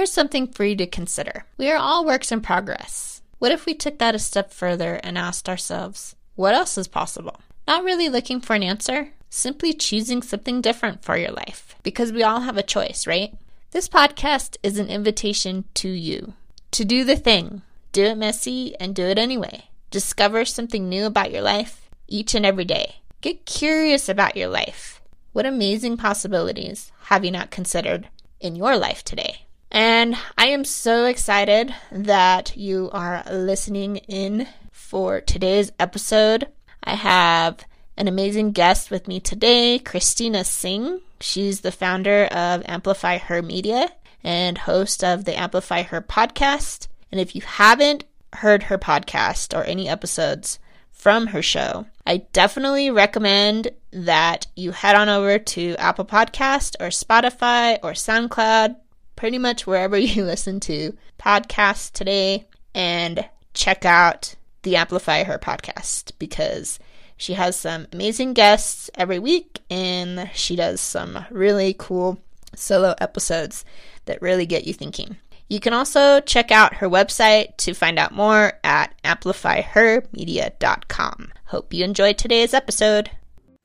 Here's something for you to consider. We are all works in progress. What if we took that a step further and asked ourselves, what else is possible? Not really looking for an answer, simply choosing something different for your life. Because we all have a choice, right? This podcast is an invitation to you to do the thing, do it messy, and do it anyway. Discover something new about your life each and every day. Get curious about your life. What amazing possibilities have you not considered in your life today? And I am so excited that you are listening in for today's episode. I have an amazing guest with me today, Christina Singh. She's the founder of Amplify Her Media and host of the Amplify Her podcast. And if you haven't heard her podcast or any episodes from her show, I definitely recommend that you head on over to Apple Podcast or Spotify or SoundCloud, pretty much wherever you listen to podcasts today, and check out the Amplify Her podcast because she has some amazing guests every week and she does some really cool solo episodes that really get you thinking. You can also check out her website to find out more at amplifyhermedia.com. Hope you enjoyed today's episode.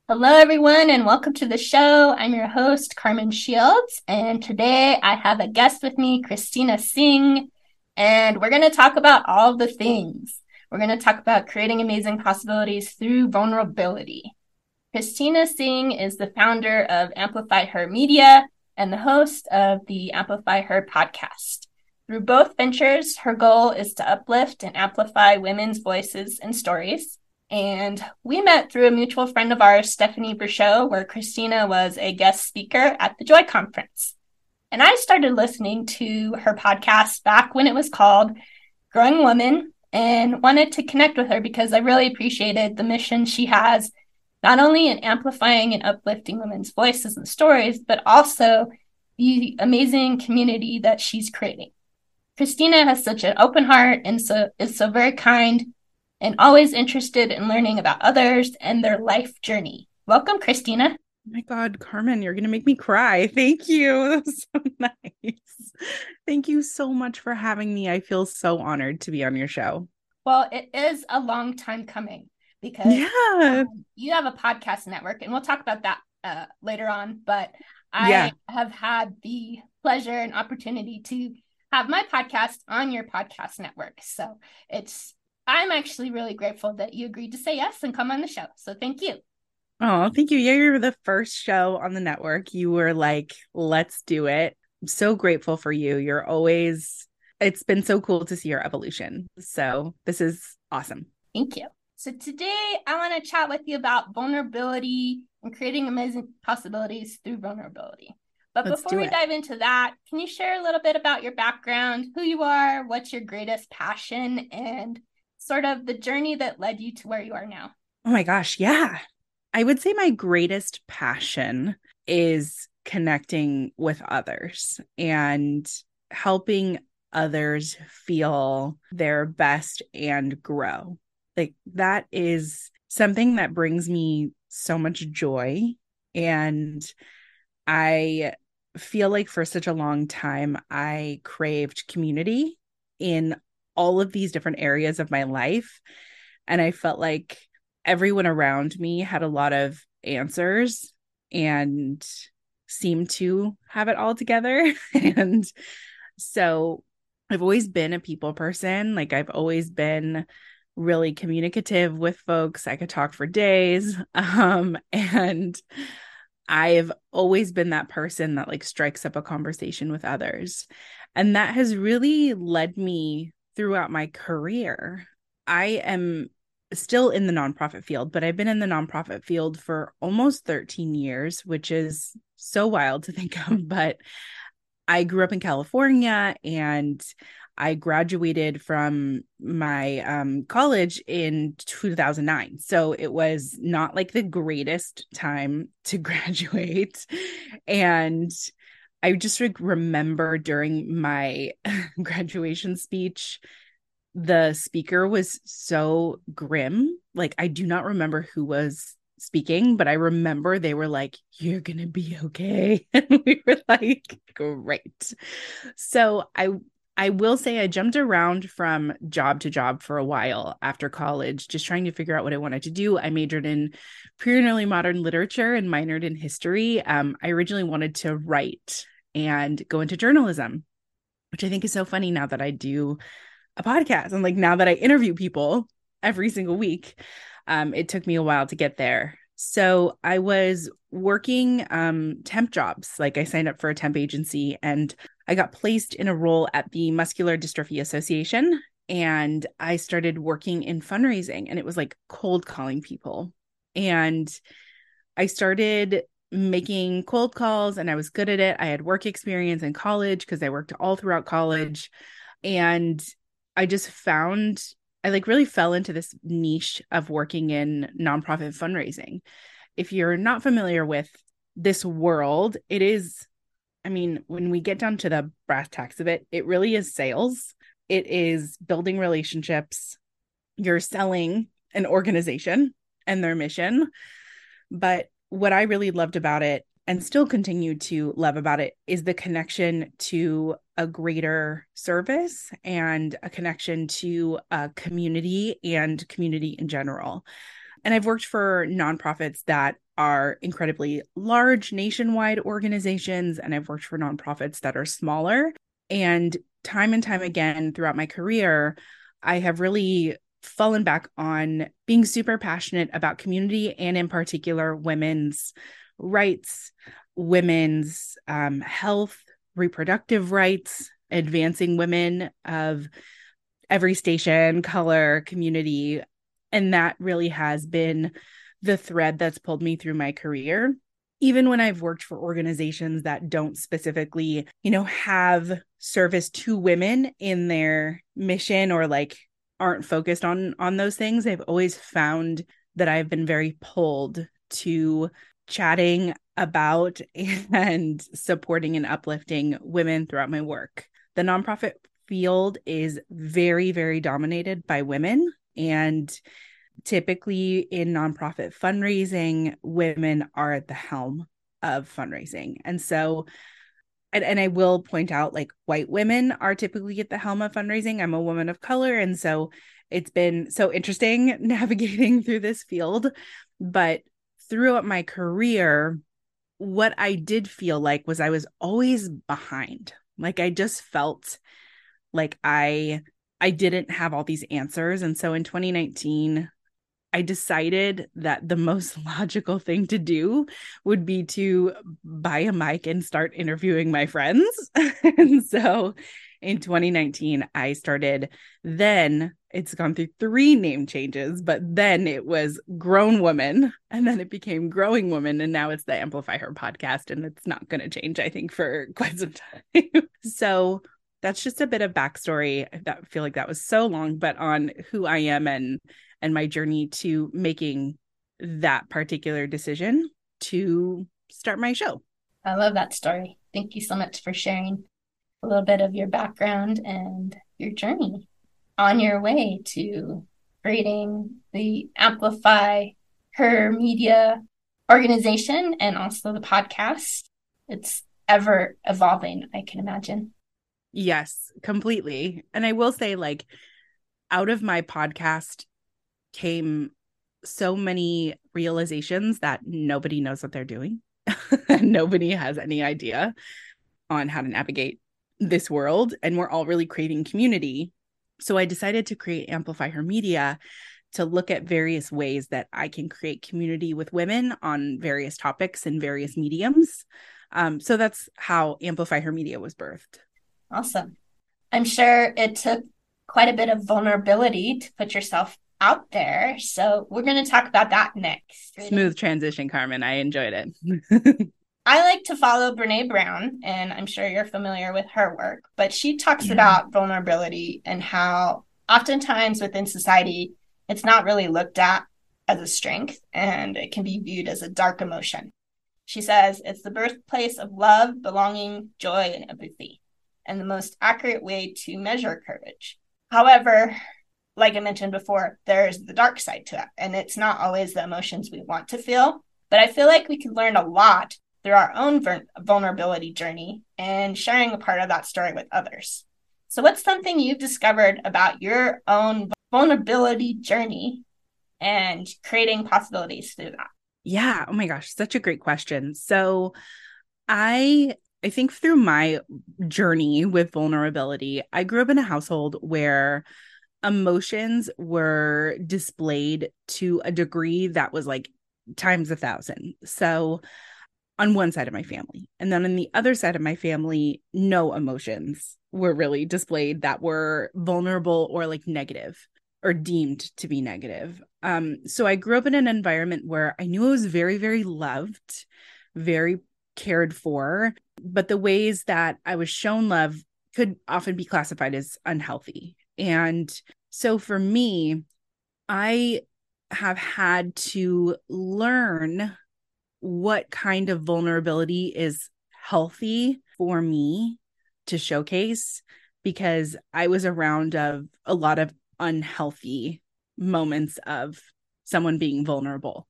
Hello, everyone, and welcome to the show. I'm your host, Carmen Shields, and today I have a guest with me, Christina Singh, and we're going to talk about all the things. We're going to talk about creating amazing possibilities through vulnerability. Christina Singh is the founder of Amplify Her Media and the host of the Amplify Her podcast. Through both ventures, her goal is to uplift and amplify women's voices and stories. And we met through a mutual friend of ours, Stephanie Virchaux, where Christina was a guest speaker at the Joy Conference. And I started listening to her podcast back when it was called Growing Woman and wanted to connect with her because I really appreciated the mission she has, not only in amplifying and uplifting women's voices and stories, but also the amazing community that she's creating. Christina has such an open heart and so is so very kind and always interested in learning about others and their life journey. Welcome, Christina. Oh my God, Carmen, you're going to make me cry. Thank you. That was so nice. Thank you so much for having me. I feel so honored to be on your show. Well, it is a long time coming because yeah. Um, you have a podcast network, and we'll talk about that uh, later on. But I yeah. have had the pleasure and opportunity to have my podcast on your podcast network. So it's, I'm actually really grateful that you agreed to say yes and come on the show. So thank you. Oh, thank you. Yeah, you were the first show on the network. You were like, let's do it. I'm so grateful for you. You're always, it's been so cool to see your evolution. So this is awesome. Thank you. So today I want to chat with you about vulnerability and creating amazing possibilities through vulnerability. But Let's before we it. dive into that, can you share a little bit about your background, who you are, what's your greatest passion, and sort of the journey that led you to where you are now? Oh my gosh, yeah. I would say my greatest passion is connecting with others and helping others feel their best and grow. Like that is something that brings me so much joy. And I feel like for such a long time, I craved community in all of these different areas of my life. And I felt like everyone around me had a lot of answers and seemed to have it all together. and so I've always been a people person. Like I've always been really communicative with folks. I could talk for days. Um, and I've always been that person that like strikes up a conversation with others. And that has really led me throughout my career. I am still in the nonprofit field, but I've been in the nonprofit field for almost 13 years, which is so wild to think of. But I grew up in California and I graduated from my um, college in 2009. So it was not like the greatest time to graduate. And I just remember during my graduation speech, the speaker was so grim. Like, I do not remember who was speaking, but I remember they were like, You're going to be okay. And we were like, Great. So I, I will say I jumped around from job to job for a while after college, just trying to figure out what I wanted to do. I majored in pre and early modern literature and minored in history. Um, I originally wanted to write and go into journalism, which I think is so funny now that I do a podcast and like now that I interview people every single week. Um, it took me a while to get there. So I was working um, temp jobs. Like I signed up for a temp agency and I got placed in a role at the Muscular Dystrophy Association. And I started working in fundraising and it was like cold calling people. And I started making cold calls and I was good at it. I had work experience in college because I worked all throughout college. And I just found I like really fell into this niche of working in nonprofit fundraising. If you're not familiar with this world, it is, I mean, when we get down to the brass tacks of it, it really is sales. It is building relationships. You're selling an organization and their mission. But what I really loved about it and still continue to love about it is the connection to a greater service and a connection to a community and community in general. And I've worked for nonprofits that are incredibly large nationwide organizations, and I've worked for nonprofits that are smaller. And time and time again throughout my career, I have really fallen back on being super passionate about community and, in particular, women's rights, women's um, health, reproductive rights, advancing women of every station, color, community. And that really has been the thread that's pulled me through my career. Even when I've worked for organizations that don't specifically, you know, have service to women in their mission or like aren't focused on on those things, I've always found that I've been very pulled to chatting about and supporting and uplifting women throughout my work. The nonprofit field is very, very dominated by women. And typically in nonprofit fundraising, women are at the helm of fundraising. And so, and, and I will point out like white women are typically at the helm of fundraising. I'm a woman of color. And so it's been so interesting navigating through this field. But throughout my career, what I did feel like was I was always behind. Like I just felt like I I didn't have all these answers and so in 2019 I decided that the most logical thing to do would be to buy a mic and start interviewing my friends. and so in 2019 I started then it's gone through three name changes, but then it was Grown Woman, and then it became Growing Woman, and now it's the Amplify Her podcast, and it's not going to change, I think, for quite some time. so that's just a bit of backstory. I feel like that was so long, but on who I am and and my journey to making that particular decision to start my show. I love that story. Thank you so much for sharing a little bit of your background and your journey on your way to creating the Amplify Her Media organization and also the podcast. It's ever evolving, I can imagine. Yes, completely. And I will say, like, out of my podcast came so many realizations that nobody knows what they're doing. nobody has any idea on how to navigate this world. And we're all really craving community so I decided to create Amplify Her Media to look at various ways that I can create community with women on various topics and various mediums. Um, so that's how Amplify Her Media was birthed. Awesome. I'm sure it took quite a bit of vulnerability to put yourself out there. So we're going to talk about that next. Smooth transition, Carmen. I enjoyed it. I like to follow Brené Brown, and I'm sure you're familiar with her work, but she talks yeah. about vulnerability and how oftentimes within society, it's not really looked at as a strength and it can be viewed as a dark emotion. She says it's the birthplace of love, belonging, joy, and empathy, and the most accurate way to measure courage. However, like I mentioned before, there's the dark side to it. And it's not always the emotions we want to feel. But I feel like we can learn a lot through our own vulnerability journey and sharing a part of that story with others. So, what's something you've discovered about your own vulnerability journey and creating possibilities through that? Yeah. Oh my gosh, such a great question. So, I I think through my journey with vulnerability, I grew up in a household where emotions were displayed to a degree that was like times a thousand. So, on one side of my family, and then on the other side of my family, no emotions were really displayed that were vulnerable or like negative or deemed to be negative. Um, so I grew up in an environment where I knew I was very, very loved, very cared for, but the ways that I was shown love could often be classified as unhealthy. And so for me, I have had to learn what kind of vulnerability is healthy for me to showcase because I was around of a lot of unhealthy moments of someone being vulnerable.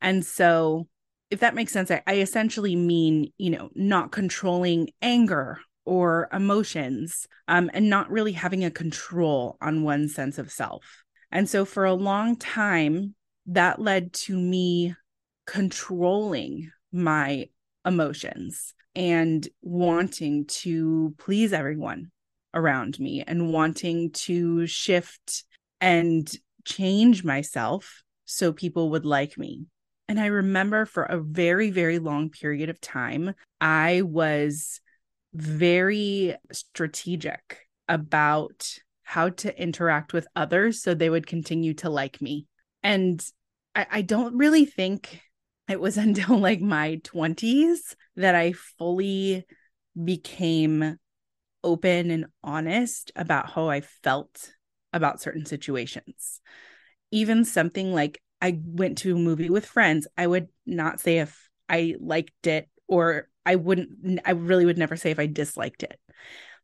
And so if that makes sense, I, I essentially mean, you know, not controlling anger or emotions um, and not really having a control on one's sense of self. And so for a long time, that led to me controlling my emotions and wanting to please everyone around me and wanting to shift and change myself so people would like me. And I remember for a very, very long period of time, I was very strategic about how to interact with others so they would continue to like me. And I, I don't really think it was until like my 20s that I fully became open and honest about how I felt about certain situations. Even something like I went to a movie with friends, I would not say if I liked it or I wouldn't, I really would never say if I disliked it.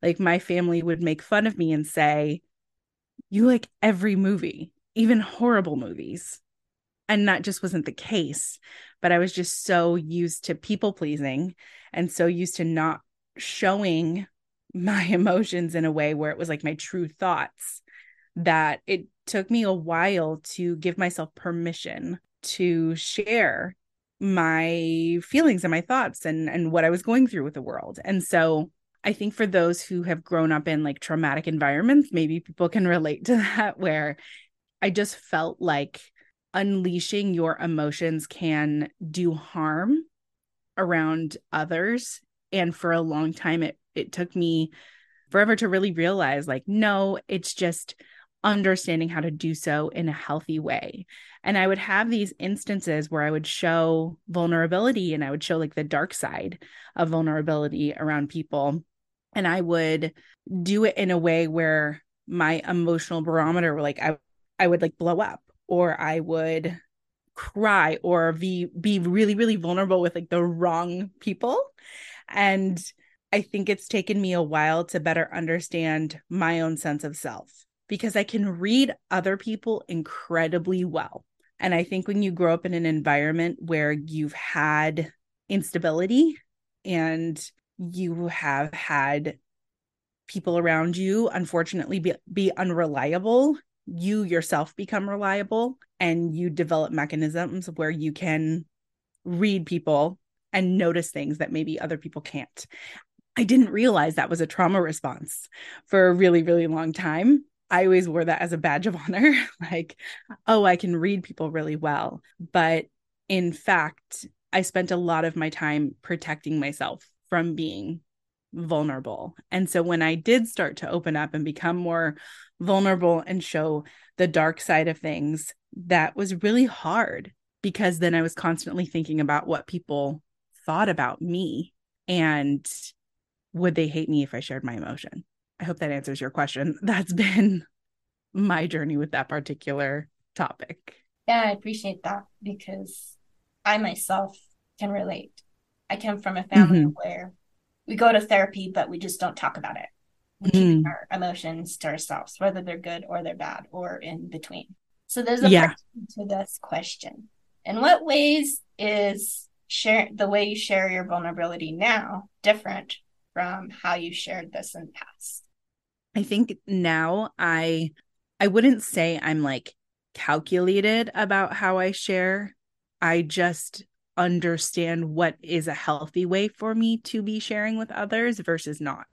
Like my family would make fun of me and say, You like every movie, even horrible movies. And that just wasn't the case. But I was just so used to people pleasing and so used to not showing my emotions in a way where it was like my true thoughts that it took me a while to give myself permission to share my feelings and my thoughts and and what I was going through with the world. And so I think for those who have grown up in like traumatic environments, maybe people can relate to that where I just felt like unleashing your emotions can do harm around others and for a long time it it took me forever to really realize like no it's just understanding how to do so in a healthy way. And i would have these instances where i would show vulnerability and i would show like the dark side of vulnerability around people. And i would do it in a way where my emotional barometer like i i would like blow up or i would cry or be be really really vulnerable with like the wrong people. And I think it's taken me a while to better understand my own sense of self because I can read other people incredibly well. And I think when you grow up in an environment where you've had instability and you have had people around you unfortunately be, be unreliable, you yourself become reliable and you develop mechanisms where you can read people and notice things that maybe other people can't. I didn't realize that was a trauma response for a really, really long time. I always wore that as a badge of honor like, oh, I can read people really well. But in fact, I spent a lot of my time protecting myself from being vulnerable. And so when I did start to open up and become more vulnerable and show the dark side of things, that was really hard because then I was constantly thinking about what people thought about me and would they hate me if I shared my emotion? I hope that answers your question. That's been my journey with that particular topic. Yeah, I appreciate that because I myself can relate. I come from a family mm-hmm. where we go to therapy, but we just don't talk about it. keeping mm. our emotions to ourselves, whether they're good or they're bad or in between. So there's a yeah. to this question. In what ways is share the way you share your vulnerability now different from how you shared this in the past? I think now I I wouldn't say I'm like calculated about how I share. I just understand what is a healthy way for me to be sharing with others versus not.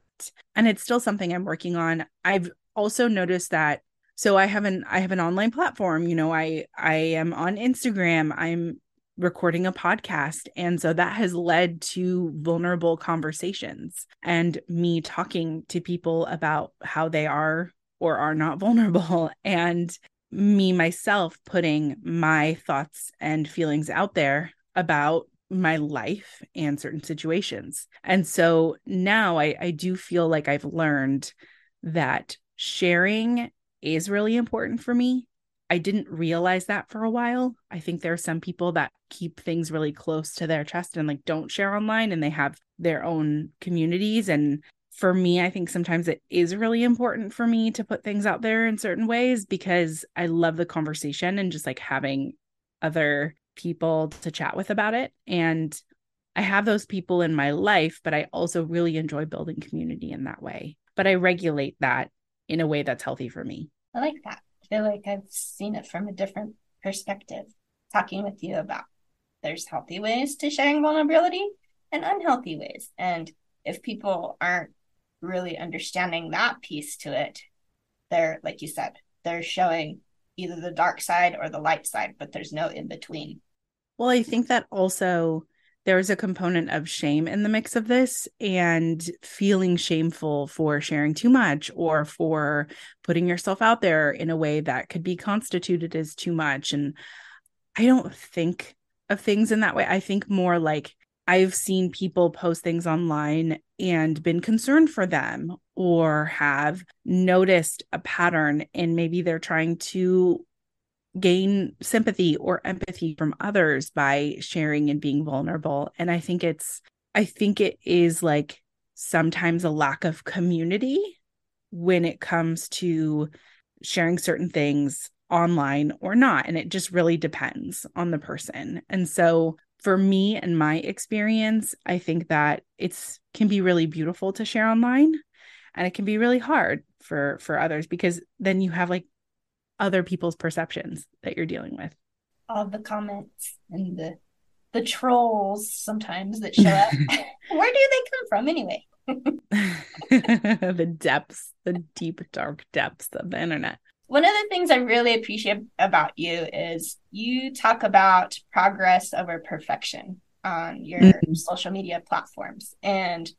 And it's still something I'm working on. I've also noticed that so I have an I have an online platform, you know, I I am on Instagram, I'm recording a podcast and so that has led to vulnerable conversations and me talking to people about how they are or are not vulnerable and me myself putting my thoughts and feelings out there about my life and certain situations. And so now I, I do feel like I've learned that sharing is really important for me. I didn't realize that for a while. I think there are some people that keep things really close to their chest and like don't share online and they have their own communities. And for me, I think sometimes it is really important for me to put things out there in certain ways because I love the conversation and just like having other people to chat with about it. And I have those people in my life, but I also really enjoy building community in that way. But I regulate that in a way that's healthy for me. I like that. Feel like I've seen it from a different perspective, talking with you about there's healthy ways to sharing vulnerability and unhealthy ways. And if people aren't really understanding that piece to it, they're, like you said, they're showing either the dark side or the light side, but there's no in between. Well, I think that also there's a component of shame in the mix of this and feeling shameful for sharing too much or for putting yourself out there in a way that could be constituted as too much. And I don't think of things in that way. I think more like I've seen people post things online and been concerned for them or have noticed a pattern and maybe they're trying to gain sympathy or empathy from others by sharing and being vulnerable. And i think it's i think it is like sometimes a lack of community when it comes to sharing certain things online or not. And it just really depends on the person. And so for me and my experience i think that it's can be really beautiful to share online and it can be really hard for for others because then you have like other people's perceptions that you're dealing with. All the comments and the the trolls sometimes that show up. Where do they come from anyway? The depths the deep dark depths of the internet. One of the things i really appreciate about you is you talk about progress over perfection on your mm-hmm. social media platforms. And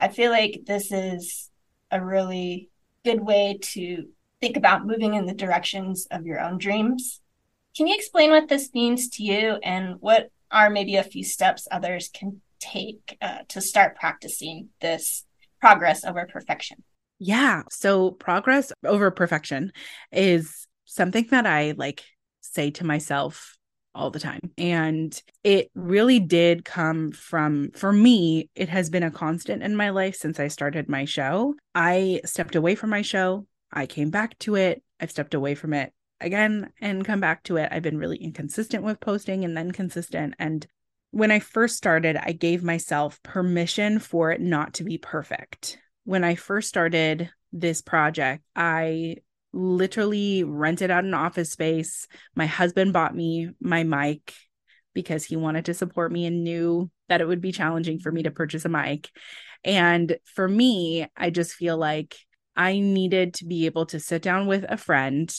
i feel like this is a really good way to think about moving in the directions of your own dreams. Can you explain what this means to you and what are maybe a few steps others can take uh, to start practicing this progress over perfection? Yeah. So, progress over perfection is something that I like say to myself all the time. And it really did come from, for me, it has been a constant in my life since I started my show. I stepped away from my show I came back to it. I've stepped away from it again and come back to it. I've been really inconsistent with posting and then consistent. And when I first started, I gave myself permission for it not to be perfect. When I first started this project, I literally rented out an office space. My husband bought me my mic because he wanted to support me and knew that it would be challenging for me to purchase a mic. And for me, I just feel like I needed to be able to sit down with a friend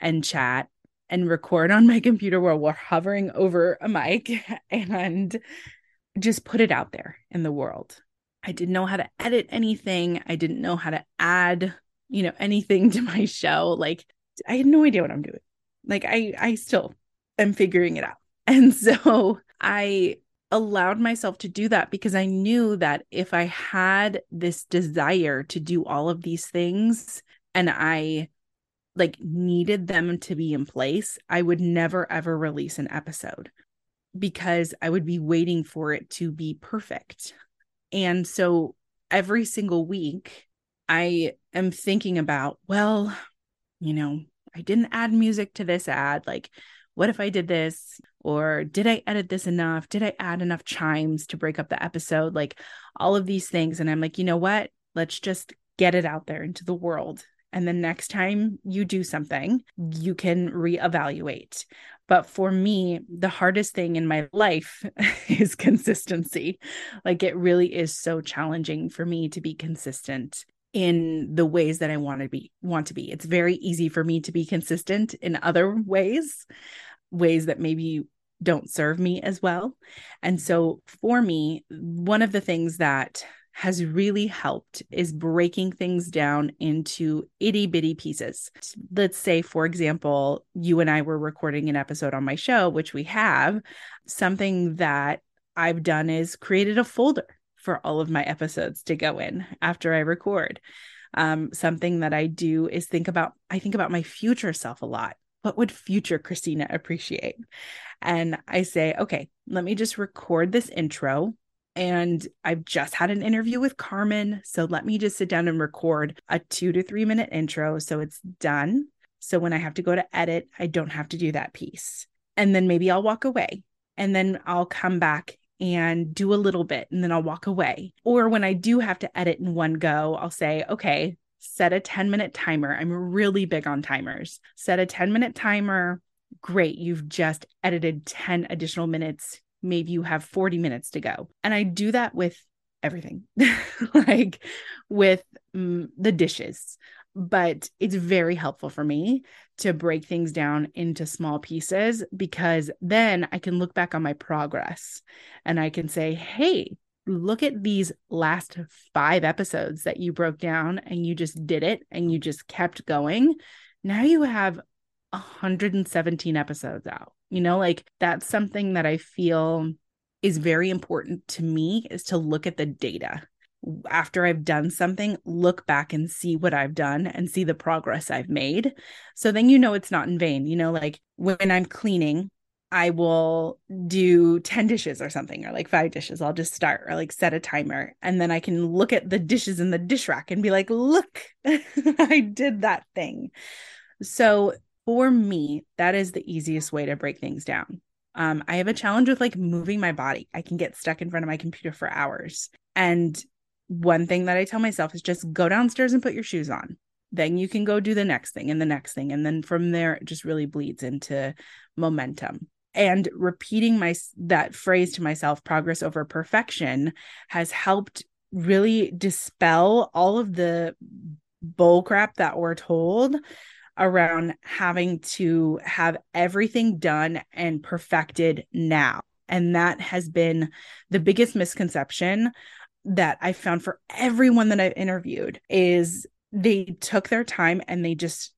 and chat and record on my computer while we're hovering over a mic and just put it out there in the world. I didn't know how to edit anything. I didn't know how to add, you know, anything to my show. Like I had no idea what I'm doing. Like I I still am figuring it out. And so I allowed myself to do that because I knew that if I had this desire to do all of these things and I like needed them to be in place, I would never ever release an episode because I would be waiting for it to be perfect. And so every single week, I am thinking about, well, you know, I didn't add music to this ad. Like, what if I did this? Or did I edit this enough? Did I add enough chimes to break up the episode? Like, all of these things. And I'm like, you know what? Let's just get it out there into the world. And the next time you do something, you can reevaluate. But for me, the hardest thing in my life is consistency. Like it really is so challenging for me to be consistent in the ways that I want to be want to be. It's very easy for me to be consistent in other ways, ways that maybe don't serve me as well. And so for me, one of the things that has really helped is breaking things down into itty bitty pieces. Let's say, for example, you and I were recording an episode on my show, which we have. Something that I've done is created a folder for all of my episodes to go in after I record. Um, something that I do is think about, I think about my future self a lot. What would future Christina appreciate? And I say, okay, let me just record this intro and I've just had an interview with Carmen. So let me just sit down and record a two to three minute intro. So it's done. So when I have to go to edit, I don't have to do that piece. And then maybe I'll walk away and then I'll come back and do a little bit and then I'll walk away. Or when I do have to edit in one go, I'll say, okay, set a 10 minute timer. I'm really big on timers. Set a 10 minute timer. Great. You've just edited 10 additional minutes maybe you have 40 minutes to go. And I do that with everything, like with mm, the dishes. But it's very helpful for me to break things down into small pieces because then I can look back on my progress and I can say, hey, look at these last five episodes that you broke down and you just did it and you just kept going. Now you have 117 episodes out. You know, like that's something that I feel is very important to me is to look at the data. After I've done something, look back and see what I've done and see the progress I've made. So then you know it's not in vain. You know, like when I'm cleaning, I will do 10 dishes or something, or like five dishes. I'll just start or like set a timer. And then I can look at the dishes in the dish rack and be like, look, I did that thing. So for me, that is the easiest way to break things down. Um, I have a challenge with like moving my body. I can get stuck in front of my computer for hours. And one thing that I tell myself is just go downstairs and put your shoes on. Then you can go do the next thing and the next thing. And then from there, it just really bleeds into momentum. And repeating my that phrase to myself, progress over perfection, has helped really dispel all of the bull crap that we're told around having to have everything done and perfected now. And that has been the biggest misconception that I found for everyone that I've interviewed is they took their time and they just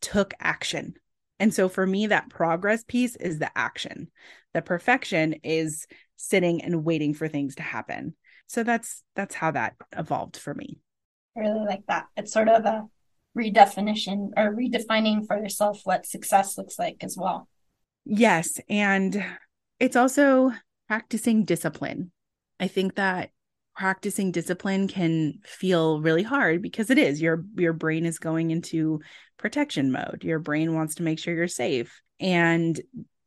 took action. And so for me that progress piece is the action. The perfection is sitting and waiting for things to happen. So that's that's how that evolved for me. I really like that. It's sort of a redefinition or redefining for yourself what success looks like as well. Yes. And it's also practicing discipline. I think that practicing discipline can feel really hard because it is your your brain is going into protection mode your brain wants to make sure you're safe and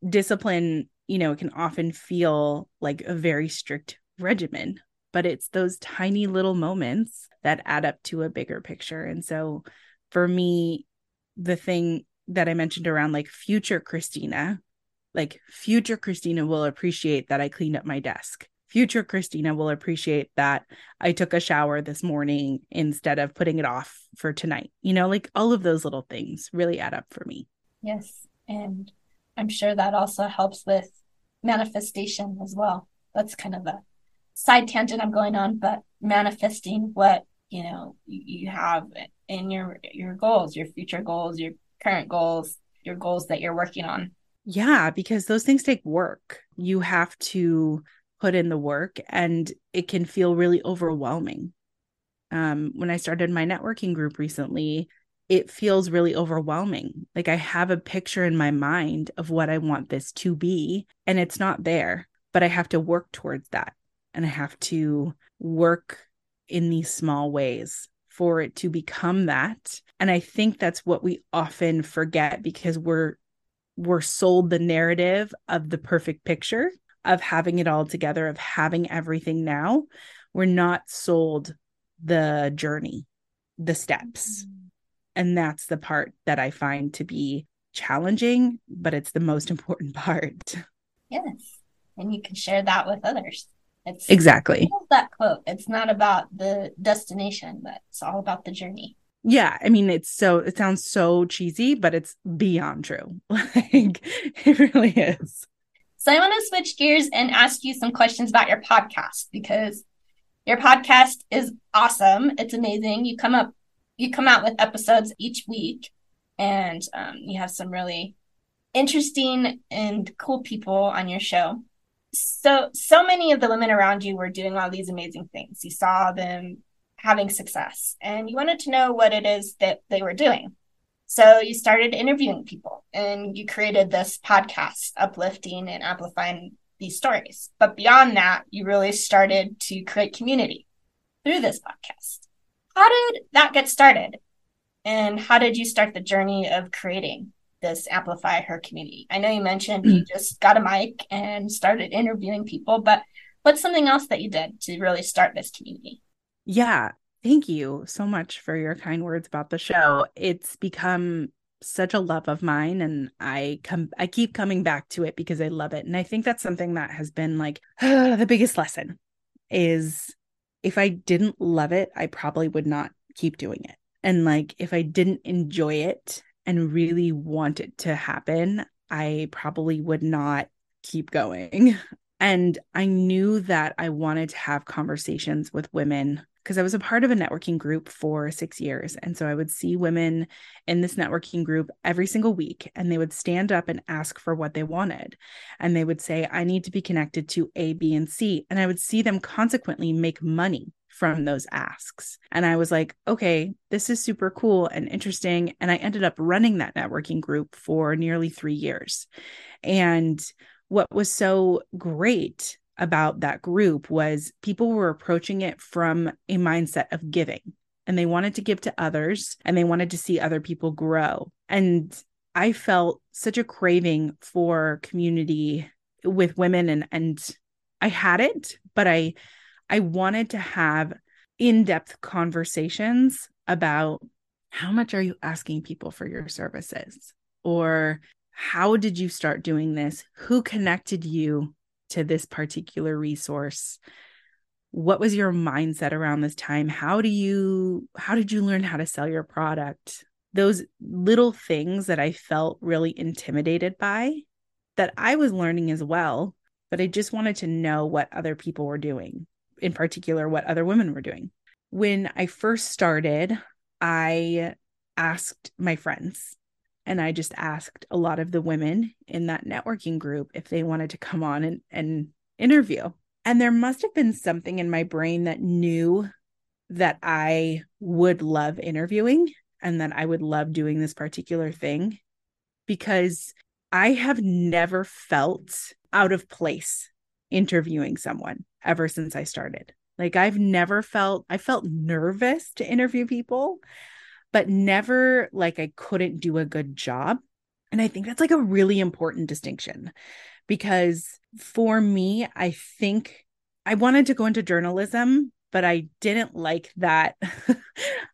discipline you know it can often feel like a very strict regimen but it's those tiny little moments that add up to a bigger picture and so for me, the thing that I mentioned around like future Christina, like future Christina will appreciate that I cleaned up my desk. Future Christina will appreciate that I took a shower this morning instead of putting it off for tonight. You know, like all of those little things really add up for me. Yes. And I'm sure that also helps with manifestation as well. That's kind of a side tangent I'm going on, but manifesting what you know you, you have in your your goals your future goals your current goals your goals that you're working on yeah because those things take work you have to put in the work and it can feel really overwhelming. Um, when i started my networking group recently it feels really overwhelming. Like i have a picture in my mind of what i want this to be and it's not there but i have to work towards that. And i have to work in these small ways for it to become that. And I think that's what we often forget because we're we're sold the narrative of the perfect picture of having it all together, of having everything now. We're not sold the journey, the steps. Mm-hmm. And that's the part that I find to be challenging, but it's the most important part. Yes. And you can share that with others. It's exactly that quote. It's not about the destination, but it's all about the journey. Yeah, I mean, it's so it sounds so cheesy, but it's beyond true. like it really is. So I want to switch gears and ask you some questions about your podcast because your podcast is awesome. It's amazing. You come up, you come out with episodes each week, and um, you have some really interesting and cool people on your show so so many of the women around you were doing all these amazing things you saw them having success and you wanted to know what it is that they were doing so you started interviewing people and you created this podcast uplifting and amplifying these stories but beyond that you really started to create community through this podcast how did that get started and how did you start the journey of creating this amplify her community? I know you mentioned you just got a mic and started interviewing people, but what's something else that you did to really start this community? Yeah, thank you so much for your kind words about the show. It's become such a love of mine and I come I keep coming back to it because I love it. And I think that's something that has been like the biggest lesson is if I didn't love it, I probably would not keep doing it. And like if I didn't enjoy it and really want it to happen, I probably would not keep going. And I knew that I wanted to have conversations with women because I was a part of a networking group for six years. And so I would see women in this networking group every single week, and they would stand up and ask for what they wanted. And they would say, I need to be connected to A, B, and C. And I would see them consequently make money from those asks. And I was like, okay, this is super cool and interesting. And I ended up running that networking group for nearly three years. And what was so great about that group was people were approaching it from a mindset of giving and they wanted to give to others and they wanted to see other people grow. And I felt such a craving for community with women and and I had it, but I I wanted to have in depth conversations about how much are you asking people for your services? Or how did you start doing this? Who connected you to this particular resource? What was your mindset around this time? How do you how did you learn how to sell your product? Those little things that I felt really intimidated by that I was learning as well, but I just wanted to know what other people were doing in particular what other women were doing. When I first started, I asked my friends and I just asked a lot of the women in that networking group if they wanted to come on and, and interview. And there must have been something in my brain that knew that I would love interviewing and that I would love doing this particular thing because I have never felt out of place interviewing someone ever since I started. Like I've never felt I felt nervous to interview people, but never like I couldn't do a good job. And I think that's like a really important distinction because for me, I think I wanted to go into journalism, but I didn't like that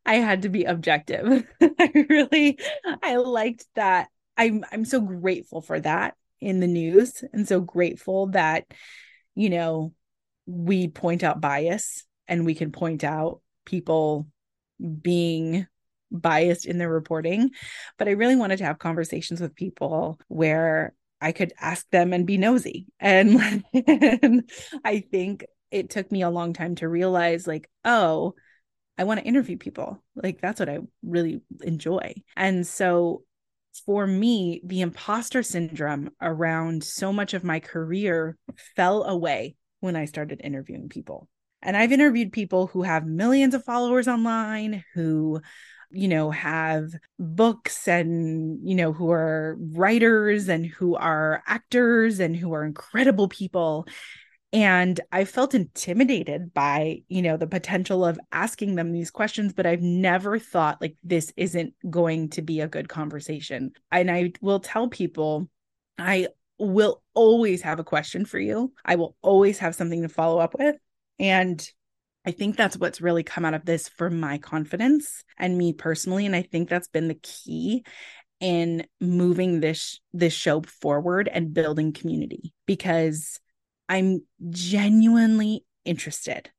I had to be objective. I really I liked that. I'm I'm so grateful for that in the news and so grateful that you know we point out bias and we can point out people being biased in their reporting. But I really wanted to have conversations with people where I could ask them and be nosy. And, and I think it took me a long time to realize, like, oh, I want to interview people. Like, that's what I really enjoy. And so for me, the imposter syndrome around so much of my career fell away when I started interviewing people. And I've interviewed people who have millions of followers online, who, you know, have books and, you know, who are writers and who are actors and who are incredible people. and I felt intimidated by, you know, the potential of asking them these questions, but I've never thought like this isn't going to be a good conversation. And I will tell people I will always have a question for you. I will always have something to follow up with. And I think that's what's really come out of this for my confidence and me personally. And I think that's been the key in moving this this show forward and building community because I'm genuinely interested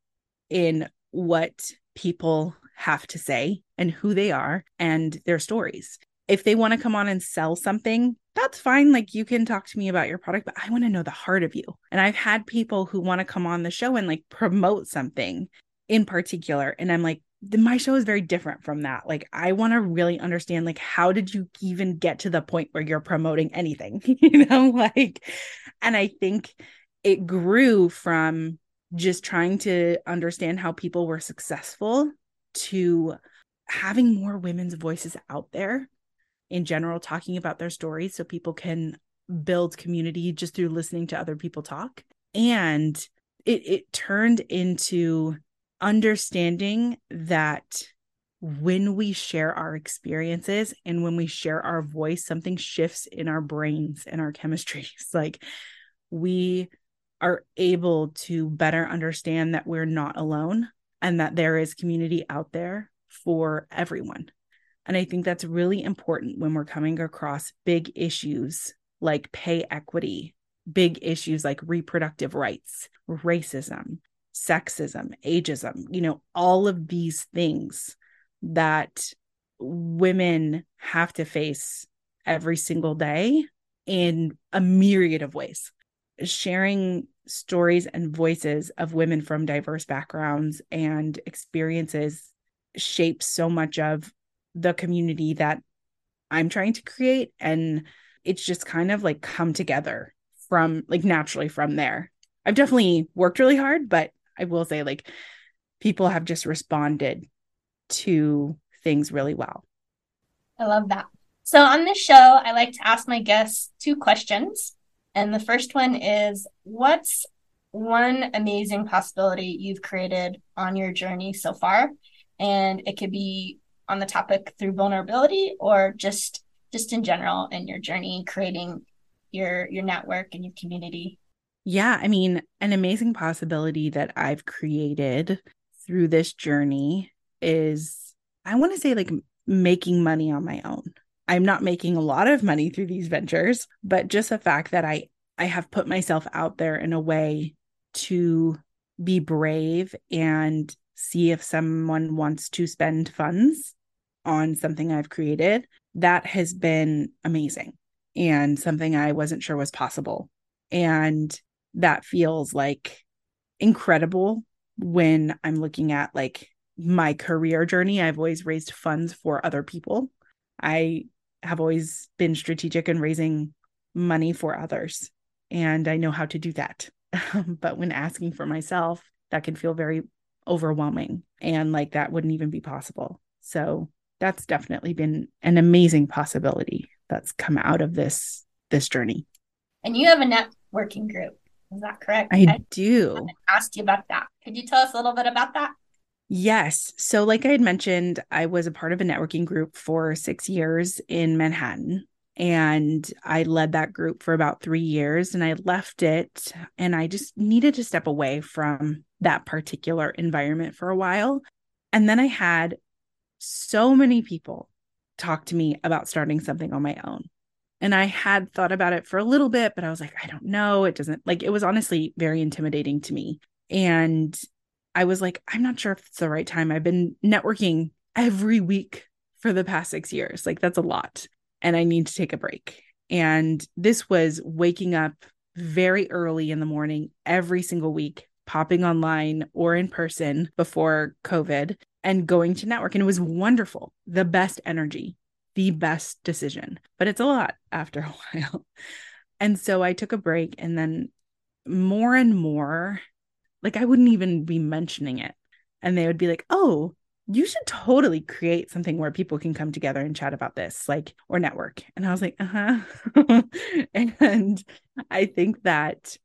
in what people have to say and who they are and their stories. If they want to come on and sell something, that's fine. Like you can talk to me about your product, but I want to know the heart of you. And I've had people who want to come on the show and like promote something in particular. And I'm like, my show is very different from that. Like I want to really understand like how did you even get to the point where you're promoting anything? you know, like and I think it grew from just trying to understand how people were successful to having more women's voices out there in general talking about their stories so people can build community just through listening to other people talk and it it turned into understanding that when we share our experiences and when we share our voice something shifts in our brains and our chemistries like we are able to better understand that we're not alone and that there is community out there for everyone. And I think that's really important when we're coming across big issues like pay equity, big issues like reproductive rights, racism, sexism, ageism, you know, all of these things that women have to face every single day in a myriad of ways. Sharing stories and voices of women from diverse backgrounds and experiences shapes so much of the community that I'm trying to create. And it's just kind of like come together from like naturally from there. I've definitely worked really hard, but I will say like people have just responded to things really well. I love that. So on this show, I like to ask my guests two questions. And the first one is what's one amazing possibility you've created on your journey so far? And it could be on the topic through vulnerability or just just in general in your journey creating your your network and your community. Yeah, I mean, an amazing possibility that I've created through this journey is I want to say like making money on my own. I'm not making a lot of money through these ventures, but just the fact that I I have put myself out there in a way to be brave and see if someone wants to spend funds on something I've created, that has been amazing and something I wasn't sure was possible. And that feels like incredible when I'm looking at like my career journey. I've always raised funds for other people. I have always been strategic in raising money for others, and I know how to do that. but when asking for myself, that can feel very overwhelming and like that wouldn't even be possible. So that's definitely been an amazing possibility that's come out of this this journey. And you have a networking group. Is that correct? I, I do. asked you about that. Could you tell us a little bit about that? Yes. So, like I had mentioned, I was a part of a networking group for six years in Manhattan. And I led that group for about three years and I left it. And I just needed to step away from that particular environment for a while. And then I had so many people talk to me about starting something on my own. And I had thought about it for a little bit, but I was like, I don't know. It doesn't like it was honestly very intimidating to me. And I was like, I'm not sure if it's the right time. I've been networking every week for the past six years. Like, that's a lot. And I need to take a break. And this was waking up very early in the morning every single week, popping online or in person before COVID and going to network. And it was wonderful, the best energy, the best decision. But it's a lot after a while. And so I took a break and then more and more like I wouldn't even be mentioning it. And they would be like, oh, you should totally create something where people can come together and chat about this, like, or network. And I was like, uh huh. and I think that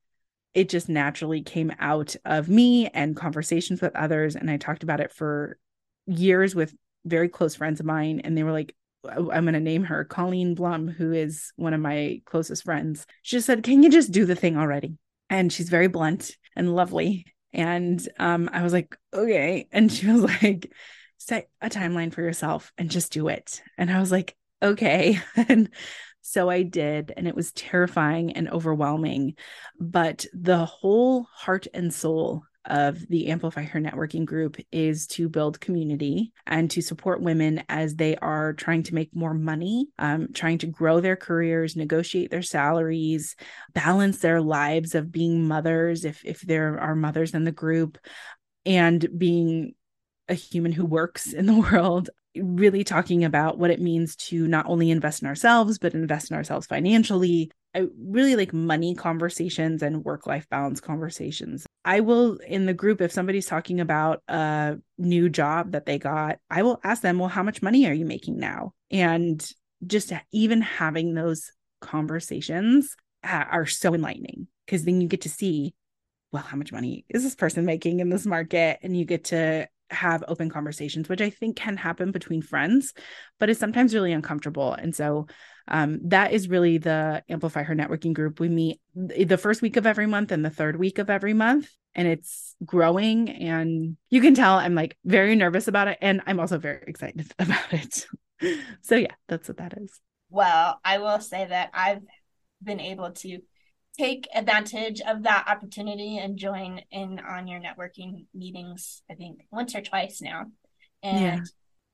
it just naturally came out of me and conversations with others. And I talked about it for years with very close friends of mine. And they were like, I'm going to name her Colleen Blum, who is one of my closest friends. She just said, Can you just do the thing already? And she's very blunt and lovely. And um, I was like, Okay. And she was like, Set a timeline for yourself and just do it. And I was like, Okay. and so I did, and it was terrifying and overwhelming. But the whole heart and soul of the Amplify Her Networking Group is to build community and to support women as they are trying to make more money, um, trying to grow their careers, negotiate their salaries, balance their lives of being mothers, if if there are mothers in the group, and being a human who works in the world really talking about what it means to not only invest in ourselves but invest in ourselves financially I really like money conversations and work life balance conversations. I will in the group if somebody's talking about a new job that they got, I will ask them, "Well, how much money are you making now?" And just even having those conversations uh, are so enlightening because then you get to see, well, how much money is this person making in this market and you get to have open conversations, which I think can happen between friends, but it's sometimes really uncomfortable. And so um, that is really the Amplify Her Networking group. We meet the first week of every month and the third week of every month, and it's growing. And you can tell I'm like very nervous about it. And I'm also very excited about it. so, yeah, that's what that is. Well, I will say that I've been able to take advantage of that opportunity and join in on your networking meetings i think once or twice now and yeah.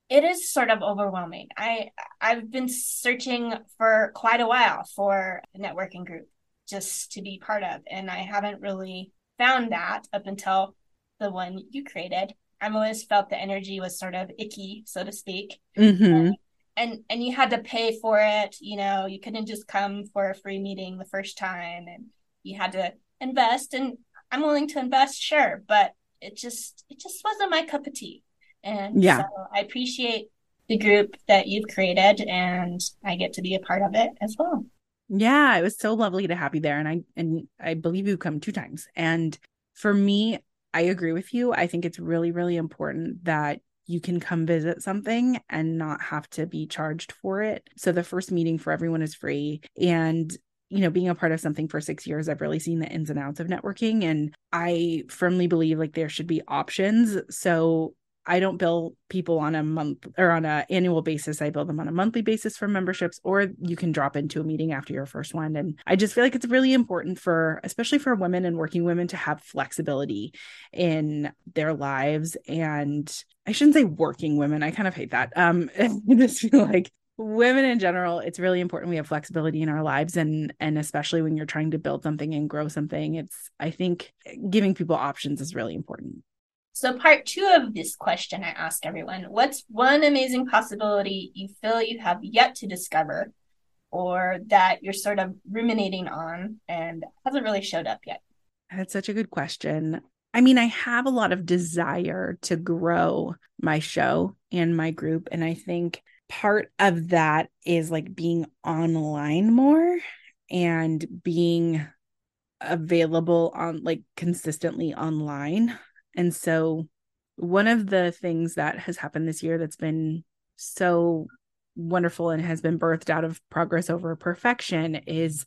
It is sort of overwhelming. I i've been searching for quite a while for a networking group just to be part of and i haven't really found that up until the one you created. I've always felt the energy was sort of icky so to speak. Mm-hmm. And and you had to pay for it you know you couldn't just come for a free meeting the first time and you had to invest and i'm willing to invest sure but it just it just wasn't my cup of tea and yeah so i appreciate the group that you've created and i get to be a part of it as well yeah it was so lovely to have you there and i and i believe you come two times and for me i agree with you i think it's really really important that you can come visit something and not have to be charged for it. So the first meeting for everyone is free. And you know, being a part of something for six years, I've really seen the ins and outs of networking. And I firmly believe like there should be options. So I don't bill people on a month or on an annual basis. I bill them on a monthly basis for memberships, or you can drop into a meeting after your first one. And I just feel like it's really important for, especially for women and working women, to have flexibility in their lives. And I shouldn't say working women. I kind of hate that. Um, I just feel like women in general it's really important we have flexibility in our lives and and especially when you're trying to build something and grow something it's i think giving people options is really important so, part two of this question I ask everyone What's one amazing possibility you feel you have yet to discover or that you're sort of ruminating on and hasn't really showed up yet? That's such a good question. I mean, I have a lot of desire to grow my show and my group. And I think part of that is like being online more and being available on like consistently online and so, one of the things that has happened this year that's been so wonderful and has been birthed out of progress over perfection is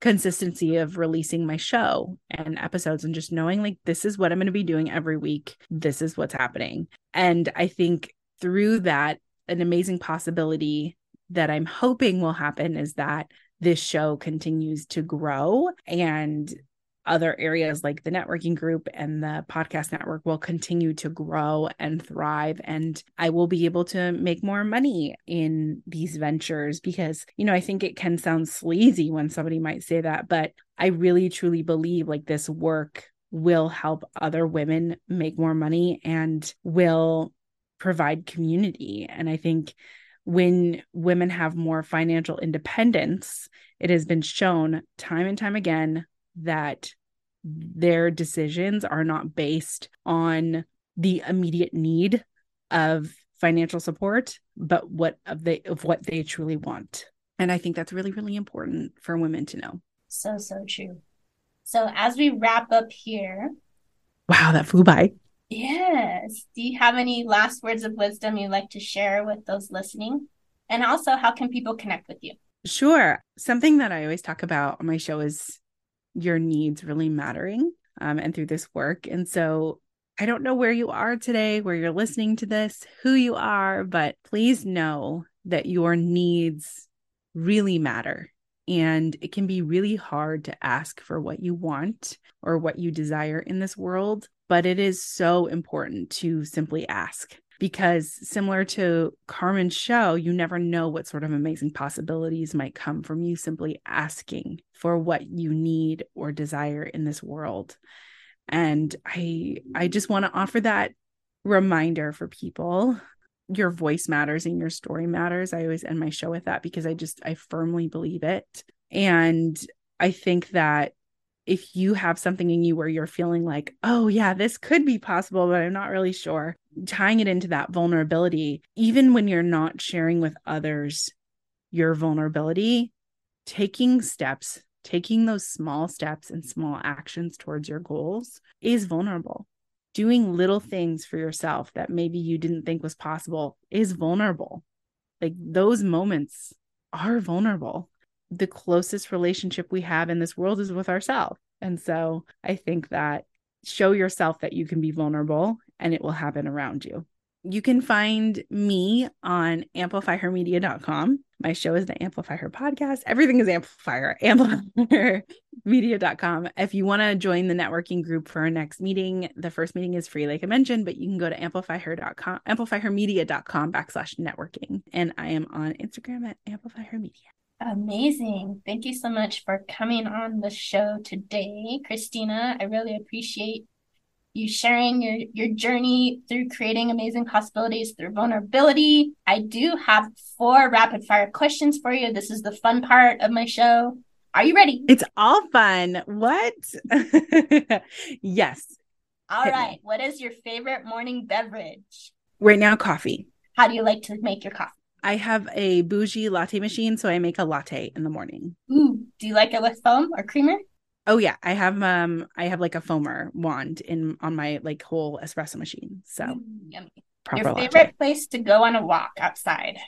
consistency of releasing my show and episodes and just knowing like this is what I'm going to be doing every week. This is what's happening. And I think through that, an amazing possibility that I'm hoping will happen is that this show continues to grow and other areas like the networking group and the podcast network will continue to grow and thrive and I will be able to make more money in these ventures because you know I think it can sound sleazy when somebody might say that but I really truly believe like this work will help other women make more money and will provide community. And I think when women have more financial independence, it has been shown time and time again that their decisions are not based on the immediate need of financial support but what of they of what they truly want and i think that's really really important for women to know so so true So as we wrap up here, wow, that flew by. Yes. Do you have any last words of wisdom you'd like to share with those listening? And also, how can people connect with you? Sure. Something that I always talk about on my show is your needs really mattering um, and through this work. And so I don't know where you are today, where you're listening to this, who you are, but please know that your needs really matter. And it can be really hard to ask for what you want or what you desire in this world. But it is so important to simply ask because, similar to Carmen's show, you never know what sort of amazing possibilities might come from you simply asking for what you need or desire in this world. And I I just want to offer that reminder for people your voice matters and your story matters. I always end my show with that because I just I firmly believe it. And I think that if you have something in you where you're feeling like, oh, yeah, this could be possible, but I'm not really sure, tying it into that vulnerability, even when you're not sharing with others your vulnerability, taking steps, taking those small steps and small actions towards your goals is vulnerable. Doing little things for yourself that maybe you didn't think was possible is vulnerable. Like those moments are vulnerable the closest relationship we have in this world is with ourselves. And so I think that show yourself that you can be vulnerable and it will happen around you. You can find me on amplifyhermedia.com. My show is the Amplify Her podcast. Everything is Amplify Her, amplifyhermedia.com. If you want to join the networking group for our next meeting, the first meeting is free, like I mentioned, but you can go to amplifyher.com, amplifyhermedia.com backslash networking. And I am on Instagram at amplifyhermedia. Amazing. Thank you so much for coming on the show today, Christina. I really appreciate you sharing your, your journey through creating amazing possibilities through vulnerability. I do have four rapid fire questions for you. This is the fun part of my show. Are you ready? It's all fun. What? yes. All Hit right. Me. What is your favorite morning beverage? Right now, coffee. How do you like to make your coffee? I have a bougie latte machine, so I make a latte in the morning. Ooh, do you like it with foam or creamer? Oh yeah, I have um I have like a foamer wand in on my like whole espresso machine. So mm. Your favorite latte. place to go on a walk outside?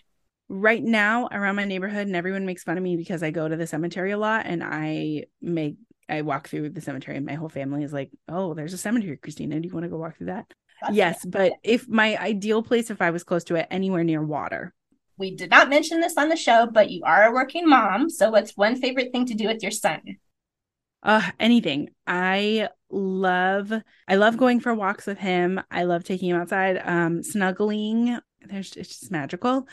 Right now around my neighborhood and everyone makes fun of me because I go to the cemetery a lot and I make I walk through the cemetery and my whole family is like, "Oh, there's a cemetery, Christina. Do you want to go walk through that?" That's yes, but if my ideal place if I was close to it anywhere near water we did not mention this on the show, but you are a working mom. So, what's one favorite thing to do with your son? Uh, anything. I love I love going for walks with him. I love taking him outside. Um, snuggling. There's it's just magical.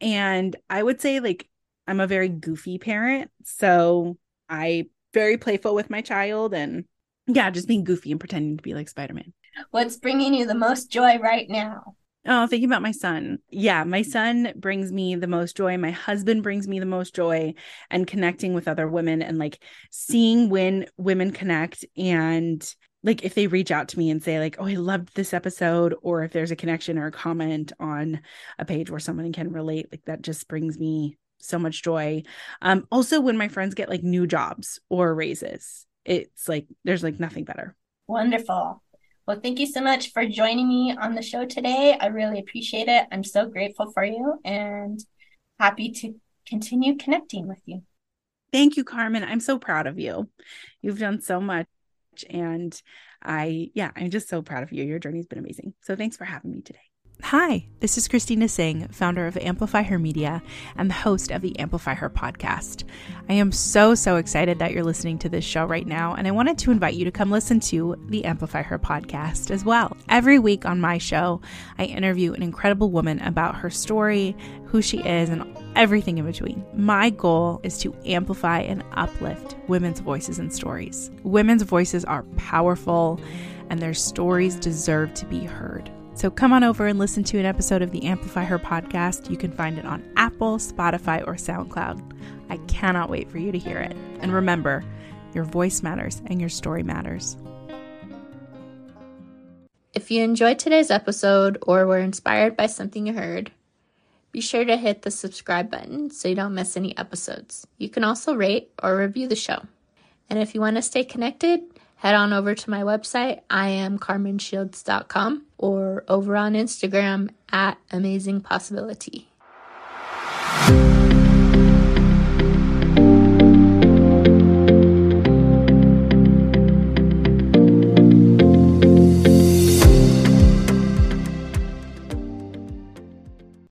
And I would say like I'm a very goofy parent, so I very playful with my child and yeah, just being goofy and pretending to be like Spider-Man. What's bringing you the most joy right now? Oh, thinking about my son. Yeah, my son brings me the most joy. My husband brings me the most joy and connecting with other women and like seeing when women connect and like if they reach out to me and say like, "Oh, I loved this episode," or if there's a connection or a comment on a page where someone can relate, like that just brings me so much joy. Um also when my friends get like new jobs or raises, it's like there's like nothing better. Wonderful. Well, thank you so much for joining me on the show today. I really appreciate it. I'm so grateful for you and happy to continue connecting with you. Thank you, Carmen. I'm so proud of you. You've done so much. And I, yeah, I'm just so proud of you. Your journey's been amazing. So thanks for having me today. Hi, this is Christina Singh, founder of Amplify Her Media and the host of the Amplify Her podcast. I am so, so excited that you're listening to this show right now, and I wanted to invite you to come listen to the Amplify Her podcast as well. Every week on my show, I interview an incredible woman about her story, who she is, and everything in between. My goal is to amplify and uplift women's voices and stories. Women's voices are powerful, and their stories deserve to be heard. So come on over and listen to an episode of the Amplify Her podcast. You can find it on Apple, Spotify, or SoundCloud. I cannot wait for you to hear it. And remember, your voice matters and your story matters. If you enjoyed today's episode or were inspired by something you heard, be sure to hit the subscribe button so you don't miss any episodes. You can also rate or review the show. And if you want to stay connected, head on over to my website, I am carmenshields.com, or over on Instagram at Amazing Possibility.